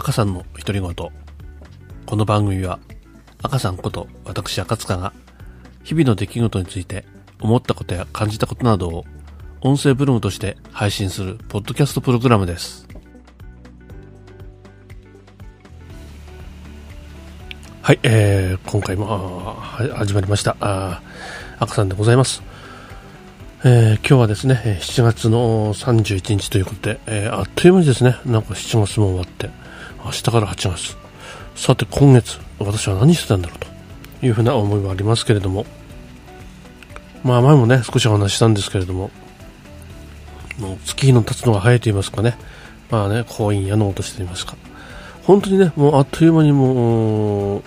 赤さんの独り言。この番組は、赤さんこと私赤塚が、日々の出来事について思ったことや感じたことなどを、音声ブログとして配信するポッドキャストプログラムです。はい、えー、今回も始まりました。あ赤さんでございます。えー、今日はですね、7月の31日ということで、えー、あっという間にですね、なんか7月も終わって、明日から8月。さて今月、私は何してたんだろうと。いうふうな思いはありますけれども、まあ前もね、少しお話したんですけれども、もう月日の経つのが早いと言いますかね、まあね、婚姻やのとしていますか、本当にね、もうあっという間にもう、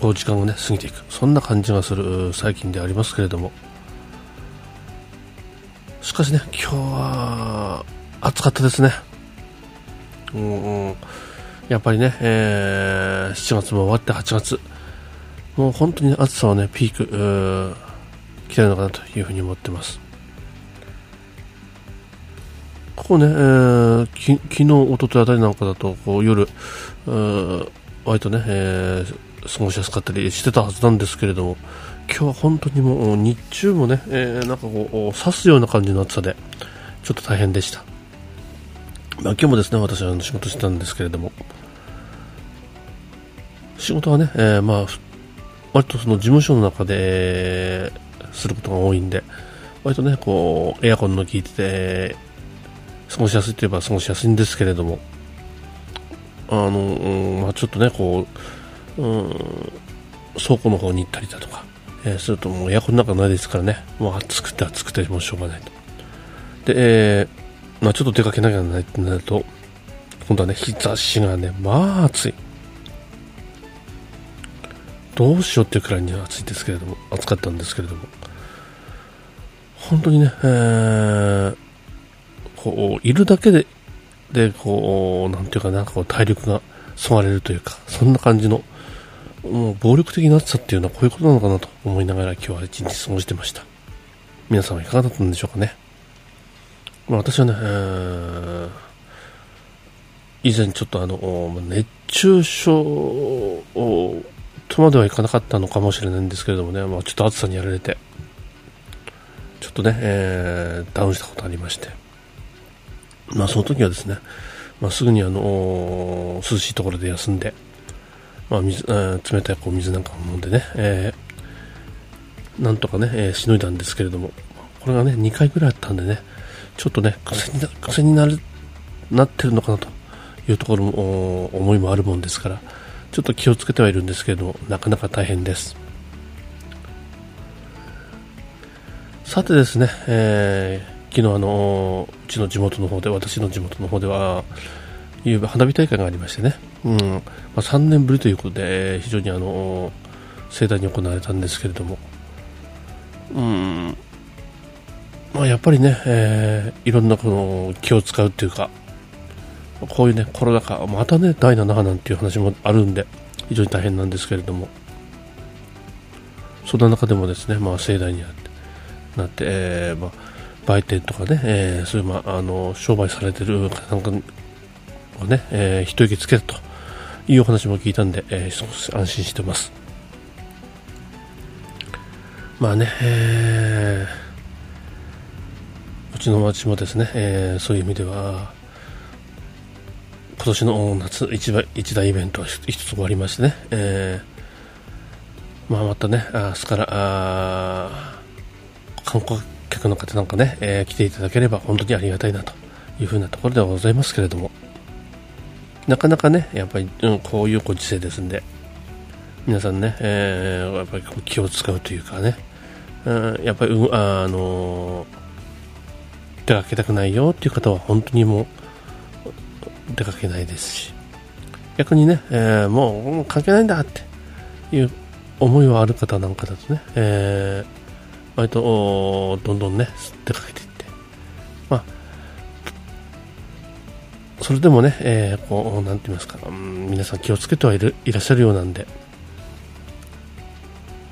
こう時間がね、過ぎていく、そんな感じがする最近でありますけれども、しかしね、今日は暑かったですね。うんうん、やっぱりね、えー、7月も終わって8月、もう本当に暑さはね、ピーク、来てるのかなというふうに思ってます。ここね、えー、き昨日、おとといあたりなんかだと、こう夜、割とね、えー、過ごしやすかったりしてたはずなんですけれども、今日は本当にもう日中もね、えー、なんかこう刺すような感じの暑さでちょっと大変でした、まあ、今日もですね私は仕事してたんですけれども。仕事はね、えー、まあ割とその事務所の中ですることが多いんで割とねこうエアコンの効いてて過ごしやすいといえば過ごしやすいんですけれども。あの、うんまあ、ちょっとねこう、うん、倉庫の方に行ったりだとかえー、するともうエアコンなんかないですからね、もう暑くて暑くてもうしょうがないと。で、えー、まあ、ちょっと出かけなきゃならないってなると、今度はね、日差しがね、まあ暑い。どうしようっていうくらいに暑いですけれども、暑かったんですけれども、本当にね、えー、こう、いるだけで、で、こう、なんていうかな、こう体力がそがれるというか、そんな感じの、もう暴力的な暑さっていうのはこういうことなのかなと思いながら今日は一日過ごしてました。皆さんはいかがだったんでしょうかね、まあ、私はね、えー、以前ちょっとあの熱中症とまではいかなかったのかもしれないんですけれどもね、まあ、ちょっと暑さにやられてちょっとね、えー、ダウンしたことありましてまあその時はですね、まあ、すぐにあの涼しいところで休んでまあ水、冷たいこう水なんかも飲んでね、えー、なんとかね、えー、しのいだんですけれども、これがね、2回ぐらいあったんでね、ちょっとね、癖にな癖になるなってるのかなというところも、思いもあるもんですから、ちょっと気をつけてはいるんですけれども、なかなか大変です。さてですね、えー、昨日あの、うちの地元の方で、私の地元の方では、いう花火大会がありましてね、うんまあ、3年ぶりということで非常にあの盛大に行われたんですけれども、うんまあ、やっぱりね、えー、いろんなこの気を使うというかこういうねコロナ禍またね第7波なんていう話もあるんで非常に大変なんですけれどもそんな中でもですね、まあ、盛大になって、えーまあ、売店とかね、えー、そういう、まあ、あの商売されてる方なんかをね、えー、一息つけたというお話も聞いたんで、えー、少し安心してます。まあね、えー、うちの町もですね、えー、そういう意味では、今年の夏一一大イベントが一つ終わりましてね、えー、まあ、またね、明日から観光客の方なんかね、えー、来ていただければ本当にありがたいなというふうなところではございますけれども、なかなかね、やっぱり、うん、こういうご時世ですんで、皆さんね、えー、やっぱり気を使うというかね、うん、やっぱり、うん、あの出かけたくないよっていう方は本当にもう出かけないですし、逆にね、えー、もう関係ないんだっていう思いはある方なんかだとね、えー、割とどんどんね、出かけていって。まそれでもね、えー、こう、なんて言いますか、うん、皆さん気をつけてはいるいらっしゃるようなんで、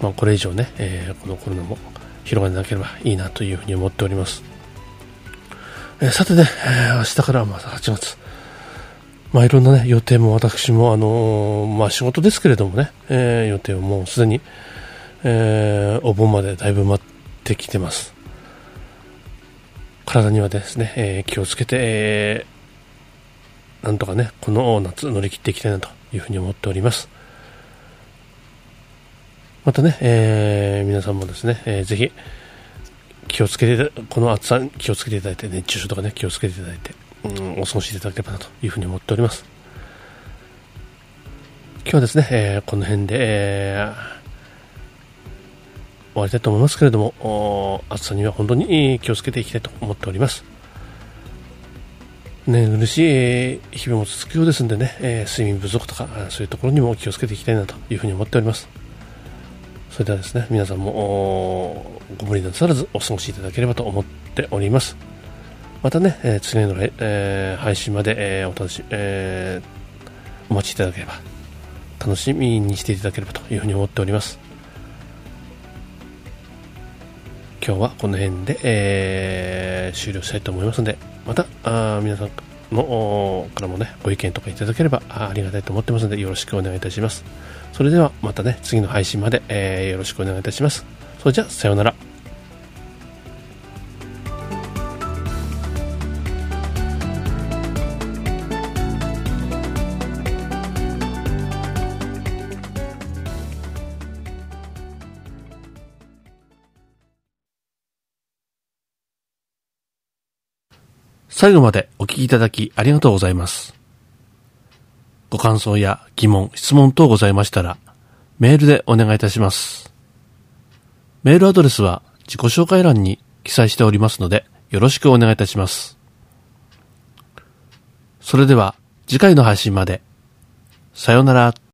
まあ、これ以上ね、えー、このコロナも広がらなければいいなというふうに思っております。えー、さてね、えー、明日からまた8月。まあ、いろんな、ね、予定も私も、あのー、まあ、仕事ですけれどもね、えー、予定をもうすでに、えー、お盆までだいぶ待ってきてます。体にはですね、えー、気をつけて、えー、なんとかね、この夏乗り切っていきたいなというふうに思っております。またね、えー、皆さんもですね、えー、ぜひ、気をつけて、この暑さに気をつけていただいて、熱中症とかね、気をつけていただいて、うん、お過ごしいただければなというふうに思っております。今日はですね、えー、この辺で、えー、終わりたいと思いますけれども、暑さには本当に気をつけていきたいと思っております。寝苦しい日々も続くようですんでね、えー、睡眠不足とか、そういうところにも気をつけていきたいなというふうに思っております。それではですね、皆さんもご無理なさらずお過ごしいただければと思っております。またね、えー、次の、えー、配信まで、えー、お楽し、えー、お待ちいただければ、楽しみにしていただければというふうに思っております。今日はこの辺で、えー、終了したいと思いますので、またあ皆さんのからもね、ご意見とかいただければありがたいと思ってますので、よろしくお願いいたします。それではまたね、次の配信まで、えー、よろしくお願いいたします。それじゃあ、さようなら。最後までお聞きいただきありがとうございます。ご感想や疑問、質問等ございましたら、メールでお願いいたします。メールアドレスは自己紹介欄に記載しておりますので、よろしくお願いいたします。それでは、次回の配信まで。さようなら。